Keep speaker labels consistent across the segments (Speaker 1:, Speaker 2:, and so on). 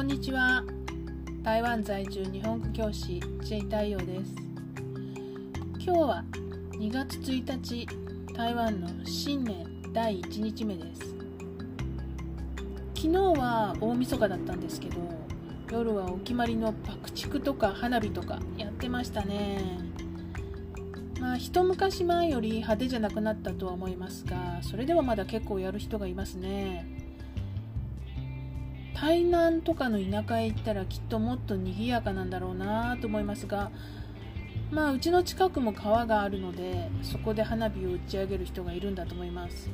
Speaker 1: こんにちは。台湾在住日本語教師 J 太陽です。今日は2月1日台湾の新年第1日目です。昨日は大晦日だったんですけど夜はお決まりの爆竹とか花火とかやってましたね。まあ一昔前より派手じゃなくなったとは思いますがそれでもまだ結構やる人がいますね。台南とかの田舎へ行ったらきっともっと賑やかなんだろうなと思いますがまあうちの近くも川があるのでそこで花火を打ち上げる人がいるんだと思います。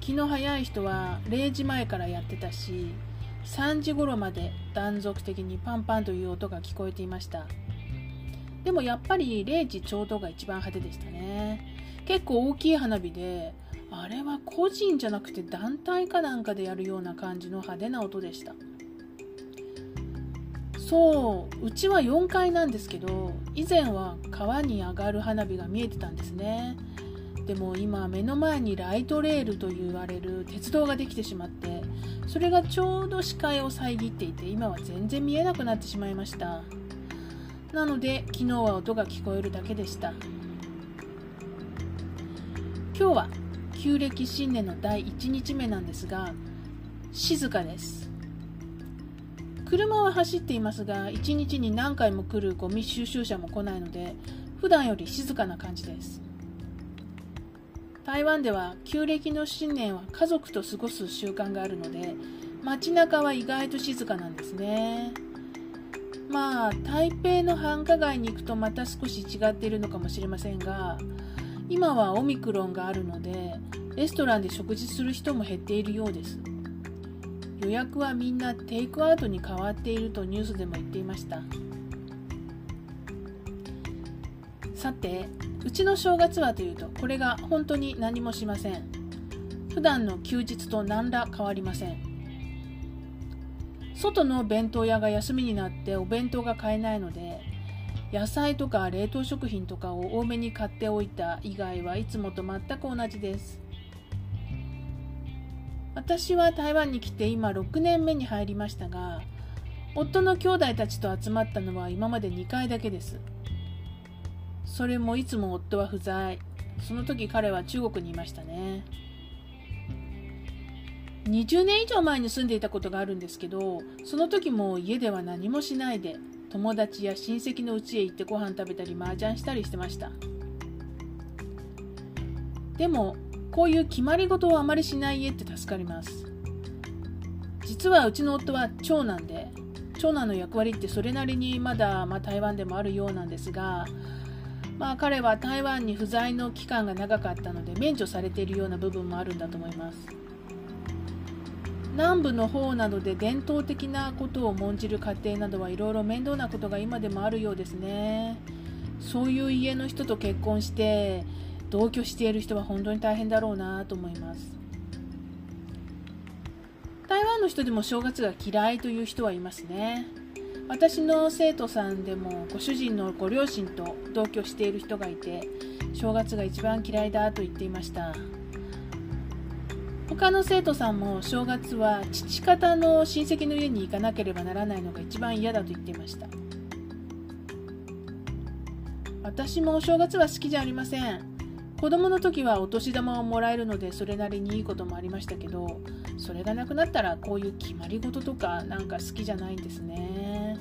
Speaker 1: 気の早い人は0時前からやってたし3時頃まで断続的にパンパンという音が聞こえていました。でもやっぱり0時ちょうどが一番派手でしたね。結構大きい花火であれは個人じゃなくて団体かなんかでやるような感じの派手な音でした。そううちは4階なんですけど以前は川に上がる花火が見えてたんですね。でも今目の前にライトレールと言われる鉄道ができてしまってそれがちょうど視界を遮っていて今は全然見えなくなってしまいました。なので昨日は音が聞こえるだけでした。今日は旧暦新年の第1日目なんですが静かです。車は走っていますが1日に何回も来るゴミ収集車も来ないので普段より静かな感じです。台湾では旧暦の新年は家族と過ごす習慣があるので街中は意外と静かなんですね。まあ台北の繁華街に行くとまた少し違っているのかもしれませんが今はオミクロンがあるのでレストランで食事する人も減っているようです。予約はみんなテイクアウトに変わっているとニュースでも言っていました。さてうちの正月はというとこれが本当に何もしません。普段の休日と何ら変わりません。外の弁当屋が休みになってお弁当が買えないので野菜とか冷凍食品とかを多めに買っておいた以外はいつもと全く同じです。私は台湾に来て今6年目に入りましたが夫の兄弟たちと集まったのは今まで2回だけです。それもいつも夫は不在。その時彼は中国にいましたね。20年以上前に住んでいたことがあるんですけどその時も家では何もしないで友達や親戚の家へ行ってご飯食べたり麻雀したりしてました。でもこういう決まり事をあまりしない家って助かります。実はうちの夫は長男で長男の役割ってそれなりにまだ、まあ、台湾でもあるようなんですが、まあ、彼は台湾に不在の期間が長かったので免除されているような部分もあるんだと思います。南部の方などで伝統的なことを重んじる家庭などはいろいろ面倒なことが今でもあるようですね。そういう家の人と結婚して同居している人は本当に大変だろうなと思います。台湾の人でも正月が嫌いという人はいますね。私の生徒さんでもご主人のご両親と同居している人がいて正月が一番嫌いだと言っていました。他の生徒さんも正月は父方の親戚の家に行かなければならないのが一番嫌だと言っていました。私もお正月は好きじゃありません。子供の時はお年玉をもらえるのでそれなりにいいこともありましたけどそれがなくなったらこういう決まり事とかなんか好きじゃないんですね。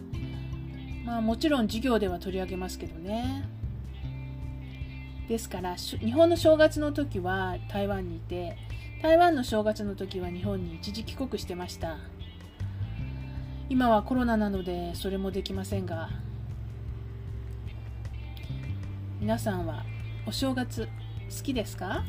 Speaker 1: まあもちろん授業では取り上げますけどね。ですから日本の正月の時は台湾にいて台湾の正月の時は日本に一時帰国してました。今はコロナなのでそれもできませんが皆さんはお正月好きですか？